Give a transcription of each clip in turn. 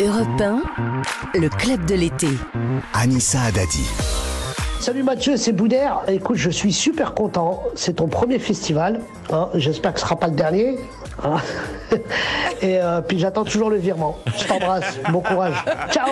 Europe 1, le club de l'été. Anissa Adadi. Salut Mathieu, c'est Boudère. Écoute, je suis super content. C'est ton premier festival. hein. J'espère que ce sera pas le dernier. hein. Et euh, puis j'attends toujours le virement. Je t'embrasse. Bon courage. Ciao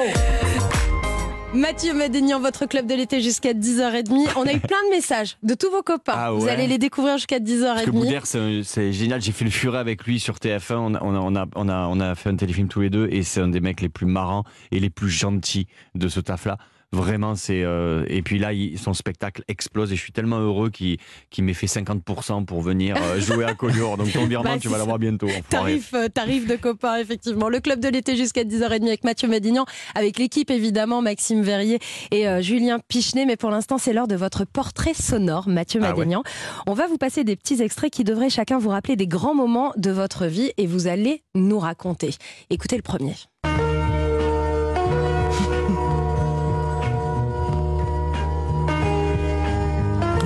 Mathieu Madénian, votre club de l'été jusqu'à 10h30. On a eu plein de messages de tous vos copains. Ah Vous allez les découvrir jusqu'à Parce que 10h30. Boudère, c'est génial. J'ai fait le furet avec lui sur TF1. On a, on, a, on, a, on, a, on a fait un téléfilm tous les deux et c'est un des mecs les plus marrants et les plus gentils de ce taf-là. Vraiment, c'est. euh, et puis là, il- son spectacle explose et je suis tellement heureux qu'il m'ait fait 50% pour venir euh, jouer à Collioure. Donc ton virement, Bah, tu vas l'avoir bientôt. Tarif, euh, tarif de copains, effectivement. Le club de l'été jusqu'à 10h30 avec Mathieu Madénian, avec l'équipe évidemment, Maxime Verrier et euh, Julien Pichenet. Mais pour l'instant, c'est l'heure de votre portrait sonore, Mathieu Ah ouais. Madénian. On va vous passer des petits extraits qui devraient chacun vous rappeler des grands moments de votre vie et vous allez nous raconter. Écoutez le premier.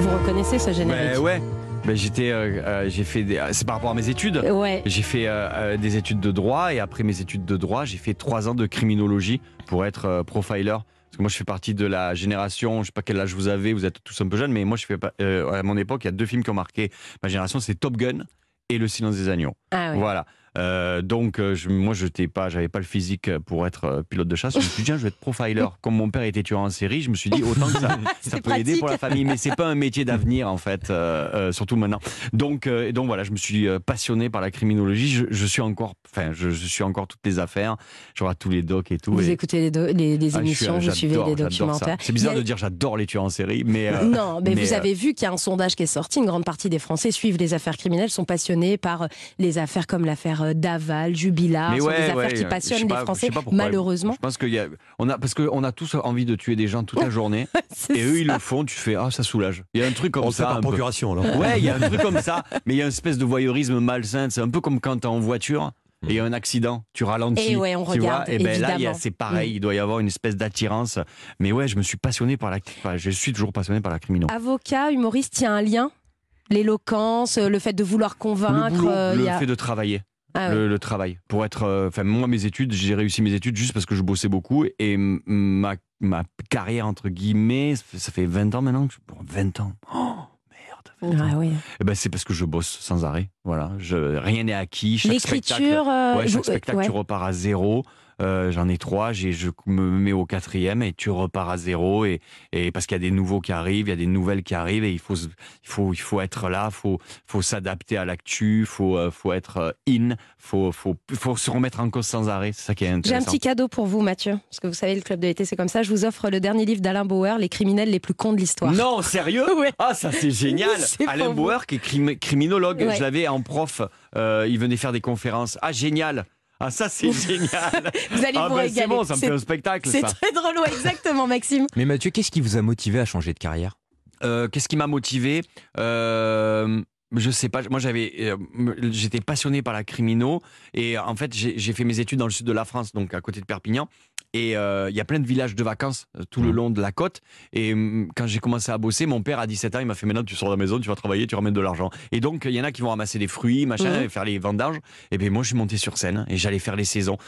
Vous reconnaissez ce générique? Ben ouais. Ben j'étais, euh, euh, j'ai fait. des- C'est par rapport à mes études. Ouais. J'ai fait euh, des études de droit et après mes études de droit, j'ai fait trois ans de criminologie pour être profiler. Parce que moi, je fais partie de la génération, je sais pas quel âge vous avez, vous êtes tous un peu jeunes, mais moi, je fais pas, à mon époque, il y a deux films qui ont marqué ma génération, c'est Top Gun et Le Silence des Agneaux. Ah ouais. Voilà. Euh, donc, euh, je, moi, je n'étais pas, pas le physique pour être euh, pilote de chasse. Je me suis dit, tiens, je vais être profiler. Comme mon père était tueur en série, je me suis dit, autant que ça, ça peut aider pour la famille. Mais c'est pas un métier d'avenir, en fait, euh, surtout maintenant. Donc, et donc voilà, je me suis passionné par la criminologie. Je, je suis encore, enfin, je, je suis encore toutes les affaires. Je regarde tous les docs et tout. Vous et- écoutez les, do- les- les Ah, suis- émissions, vous suivez les documentaires. C'est bizarre a- de dire j'adore les tueurs en série, mais euh, Non, mais, mais, vous avez vu qu'il y a un sondage qui est sorti. Une grande partie des Français suivent les affaires criminelles, sont passionnés par les affaires comme l'affaire euh, Daval, Jubilard. Sont ouais, des affaires ouais, qui passionnent pas- les Français, sais pas pourquoi. malheureusement. Je pense qu'il y a, on a, parce qu'on a tous envie de tuer des gens toute la journée. Et eux, ils le font, tu fais, ah, ça soulage. Il y a un truc comme On le fait ça. par procuration, alors. Ouais, il y a un truc comme ça, mais il y a une espèce de voyeurisme malsain. C'est un peu comme quand t'es en voiture et il y a un accident, tu ralentis. Et ouais, on tu regarde, vois, et ben là, c'est pareil, Mm. il doit y avoir une espèce d'attirance. Mais ouais, je me suis passionné par la. enfin, je suis toujours passionné par la crimino. Avocat, humoriste, il y a un lien? L'éloquence, le fait de vouloir le convaincre. boulot, euh, le a- fait de travailler. Ah ouais. le, le travail pour être euh, enfin moi mes études j'ai réussi mes études juste parce que je bossais beaucoup et ma, ma carrière entre guillemets ça fait- ça fait 20 ans maintenant que je- bon, 20 ans oh merde 20 ans. Ah oui. Eh ben, c'est parce que je bosse sans arrêt voilà je, rien n'est acquis chaque spectacle, euh, ouais, chaque spectacle ouais. tu repars à zéro Euh, j'en ai trois j'ai je me mets au quatrième et tu repars à zéro et, et parce qu'il y a des nouveaux qui arrivent il y a des nouvelles qui arrivent et il faut il faut il faut être là faut faut s'adapter à l'actu faut euh, faut être euh, in faut faut faut se remettre en cause sans arrêt c'est ça qui est J'ai un intéressant petit cadeau pour vous, Mathieu. Parce que vous savez, le club de l'été, c'est comme ça. Je vous offre le dernier livre d'Alain Bauer, Les criminels les plus cons de l'histoire. non, sérieux? Ouais. Ah, ça c'est génial C'est Alain vous. Bauer, qui est crimi- criminologue, Ouais. je l'avais en prof, euh, il venait faire des conférences. Ah, génial Ah, ça c'est génial Vous allez Ah, vous ben, régaler. c'est bon, ça me fait un spectacle, C'est très drôle, ouais, exactement, Maxime. Mais Mathieu, qu'est-ce qui vous a motivé à changer de carrière? Euh, Qu'est-ce qui m'a motivé? Euh, je sais pas, moi j'avais, euh, j'étais passionné par la crimino et en fait j'ai fait mes études dans le sud de la France, donc à côté de Perpignan. Et euh, il y a plein de villages de vacances euh, tout le Mhm. long de la côte. Et hum, quand j'ai commencé à bosser, mon père à 17 ans, il m'a fait maintenant tu sors de la maison, tu vas travailler, tu ramènes de l'argent. Et donc il y en a qui vont ramasser des fruits, machin, Mhm. et faire les vendanges. Et bien moi je suis monté sur scène et j'allais faire les saisons.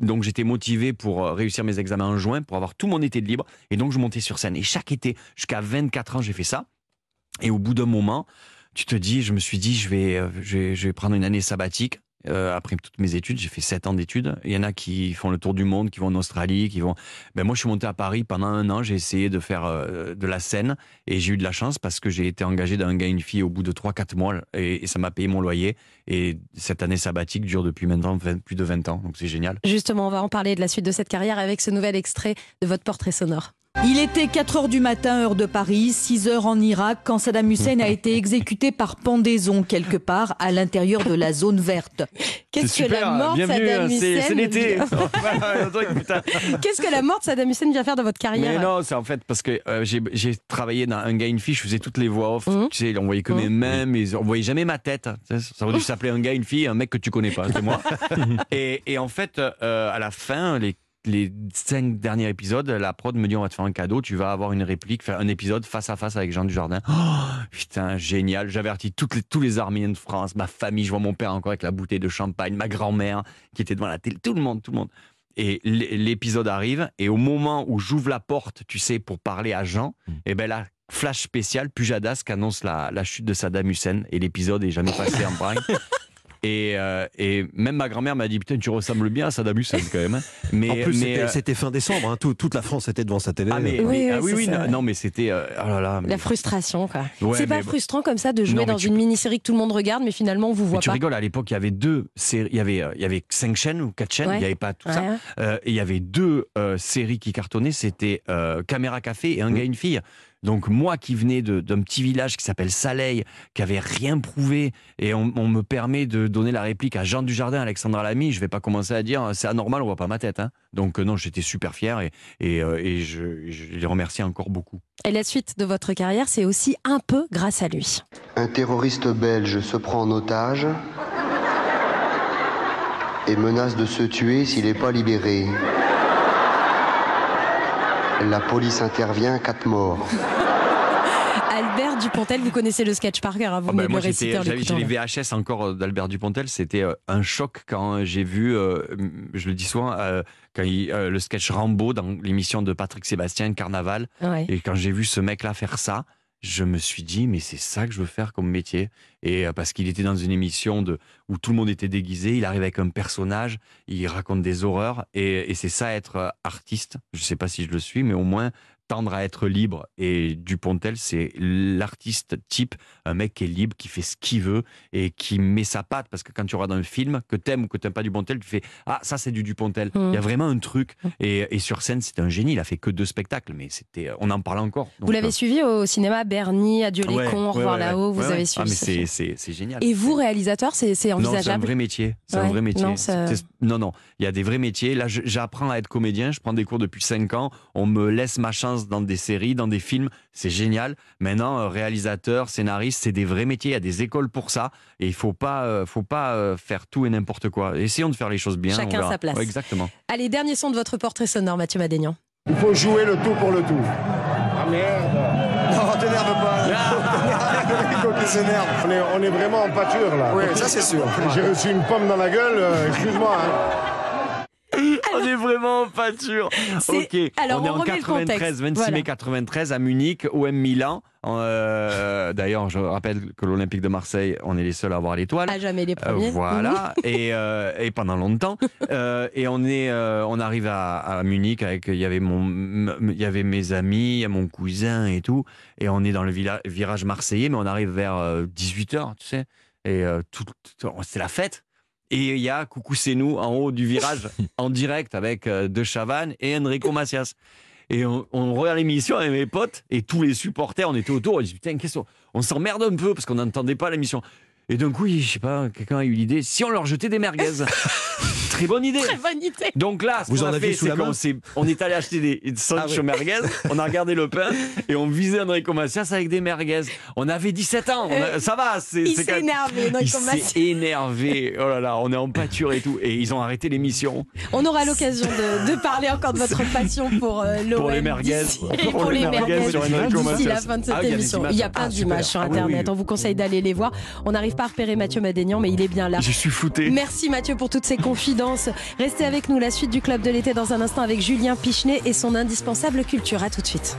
Donc j'étais motivé pour euh, réussir mes examens en juin, pour avoir tout mon été de libre. Et donc je montais sur scène. Et chaque été, jusqu'à 24 ans, j'ai fait ça. Et au bout d'un moment, tu te dis, je me suis dit, je vais, je vais, je vais prendre une année sabbatique. Euh, après toutes mes études, j'ai fait 7 ans d'études. Il y en a qui font le tour du monde, qui vont en Australie, qui vont. Ben moi, je suis monté à Paris pendant un an. J'ai essayé de faire euh, de la scène et j'ai eu de la chance parce que j'ai été engagé d'un gars et une fille au bout de 3-4 mois et, ça m'a payé mon loyer. Et cette année sabbatique dure depuis maintenant 20 plus de 20 ans, donc c'est génial. Justement, on va en parler de la suite de cette carrière avec ce nouvel extrait de votre portrait sonore. Il était 4 heures du matin, heure de Paris, 6 heures en Irak, quand Saddam Hussein a été exécuté par pendaison quelque part à l'intérieur de la zone verte. Qu'est-ce que la mort de Saddam hein, Hussein c'est l'été. Qu'est-ce que la mort de Saddam Hussein vient faire dans votre carrière? Mais non, c'est en fait parce que euh, j'ai travaillé dans un gars une fille, je faisais toutes les voix off. Mhm. Tu sais, on voyait que mes mains, mais on voyait jamais ma tête. Sais, Ça aurait dû s'appeler un gars, une fille, un mec que tu connais pas, c'est moi. et, et en fait, euh, à la fin, les les cinq derniers épisodes, la prod me dit on va te faire un cadeau, tu vas avoir une réplique, faire un épisode face à face avec Jean Dujardin. Oh, putain, génial. J'avertis toutes les, tous les Arméniens de France, ma famille, je vois mon père encore avec la bouteille de champagne, ma grand-mère qui était devant la télé, tout le monde, tout le monde. Et l'épisode arrive, et au moment où j'ouvre la porte, tu sais, pour parler à Jean, Mm. et ben là, flash spécial, Pujadas qui annonce la, la chute de Saddam Hussein, et l'épisode est jamais passé en prime. Et, euh, et même ma grand-mère m'a dit Putain, tu ressembles bien à Saddam Hussein quand même. hein. Mais, En plus, mais, c'était- euh, c'était fin décembre, hein, tout- toute la France était devant sa télé. ah, mais, Oui, mais- oui, ah oui, oui, ça. non, non, mais c'était. euh, oh là là, mais- La frustration, quoi. Ouais, c'est pas frustrant comme ça de jouer Non, dans tu- une mini-série que tout le monde regarde, mais finalement on vous Mais voit tu pas. rigoles, à l'époque, il y avait deux séries, il y avait, il y avait cinq chaînes ou quatre chaînes, Ouais. il n'y avait pas tout ça. Ouais. Euh, et il y avait deux euh, séries qui cartonnaient, c'était euh, Caméra Café et Un gars, une fille. Donc moi qui venais d'un petit village qui s'appelle Saleil, qui avait rien prouvé, et on, on me permet de donner la réplique à Jean Dujardin, Alexandra Lamy, je vais pas commencer à dire c'est anormal, on voit pas ma tête. hein. Donc euh, non, j'étais super fier et, et, euh, et je, je les remercie encore beaucoup. Et la suite de votre carrière, c'est aussi un peu grâce à lui. Un terroriste belge se prend en otage et menace de se tuer s'il n'est pas libéré. La police intervient, quatre morts. Albert Dupontel, vous connaissez le sketch par cœur, hein, vous Ah bah, moi, j'ai les. VHS encore euh, d'Albert Dupontel. C'était euh, un choc quand j'ai vu, euh, je le dis souvent, euh, quand il- euh, le sketch Rambo dans l'émission de Patrick Sébastien, Carnaval. Ouais. Et quand j'ai vu ce mec-là faire ça, je me suis dit, mais c'est ça que je veux faire comme métier. Et euh, parce qu'il était dans une émission de, où tout le monde était déguisé, il arrive avec un personnage, il raconte des horreurs. Et, c'est ça être euh, artiste. Je sais pas si je le suis, mais au moins tendre à être libre. Et Dupontel, c'est l'artiste type, un mec qui est libre, qui fait ce qu'il veut et qui met sa patte. Parce que quand tu regardes un film, que t'aimes ou que t'aimes pas Dupontel, tu fais Ah, ça c'est du Dupontel. Il y a vraiment un truc. Et, et sur scène, c'était un génie. Il a fait que deux spectacles, mais c'était, on en parle encore. Vous l'avez euh, suivi au cinéma, Bernie, Adieu les ouais, cons, Au ouais, revoir ouais, là-haut, vous avez ouais. suivi Ah, c'est, c'est, c'est génial. Et vous, réalisateur, c'est c'est non, c'est un envisageable vrai métier. C'est un vrai métier. non, ça- C'est- non, non, il y a des vrais métiers. Là, j'apprends à être comédien. Je prends des cours depuis 5 ans. On me laisse ma chance dans des séries, dans des films. C'est génial. Maintenant, euh, réalisateur, scénariste, c'est des vrais métiers. Il y a des écoles pour ça. Et il faut pas, euh, faut pas euh, faire tout et n'importe quoi. Essayons de faire les choses bien. Chacun sa place. Ouais, exactement. Allez, dernier son de votre portrait sonore, Mathieu Madénian. Il faut jouer le tout pour le tout. Ah merde Non, t'énerve pas. S'énerve. On est, on est vraiment en pâture là. Oui, ça c'est sûr. J'ai reçu une pomme dans la gueule, euh, excuse-moi. hein. On est vraiment pas sûr. C'est- Ok. alors, on est on en remet le 93, contexte. 26 Voilà. mai 93 à Munich, OM Milan. Euh, D'ailleurs, je rappelle que l'Olympique de Marseille, on est les seuls à avoir l'étoile. À jamais les Euh, premiers. voilà, et, euh, et pendant longtemps. Euh, et on est, euh, on arrive à, à Munich avec, il y avait mon, il y avait mes amis, mon cousin et tout, et on est dans le virage marseillais, mais on arrive vers 18 h tu sais, et euh, tout, tout- c'est la fête. Et il y a Coucou c'est nous en haut du virage, en direct avec euh, De Chavannes et Enrico Macias. Et on, on regarde l'émission avec mes potes et tous les supporters, on était autour, on dit putain, qu'est-ce qu'on on s'emmerde un peu parce qu'on n'entendait pas l'émission. Et d'un coup, je sais pas, quelqu'un a eu l'idée, si on leur jetait des merguez. Très bonne idée. Très bonne idée. Donc là, ce Vous qu'on en a aviez fait, sous c'est la main qu'on s'est- on est allé acheter des sandwichs Ah oui. merguez, on a regardé le pain et on visait Enrico Macias avec des merguez. On avait 17 ans, on a- ça va. c'est- Il c'est s'est quand même- énervé, Il Enrico Macias. s'est énervé. Oh là là, on est en pâture et tout. Et ils ont arrêté l'émission. On aura l'occasion de, de parler encore de votre passion pour euh, l'OM. Pour les merguez. d'ici- et Pour, Pour les merguez merguez sur Enrico d'ici la fin de cette Ah, il y a des émission. images. Il y a plein Ah, d'images sur Ah oui, Internet. oui. On vous conseille d'aller les voir. On n'arrive pas Mathieu Madénian, mais il est bien là. Je suis flouté. Merci Mathieu pour toutes ces confidences. Restez avec nous la suite du Club de l'été dans un instant avec Julien Pichenet et son indispensable culture. À tout de suite.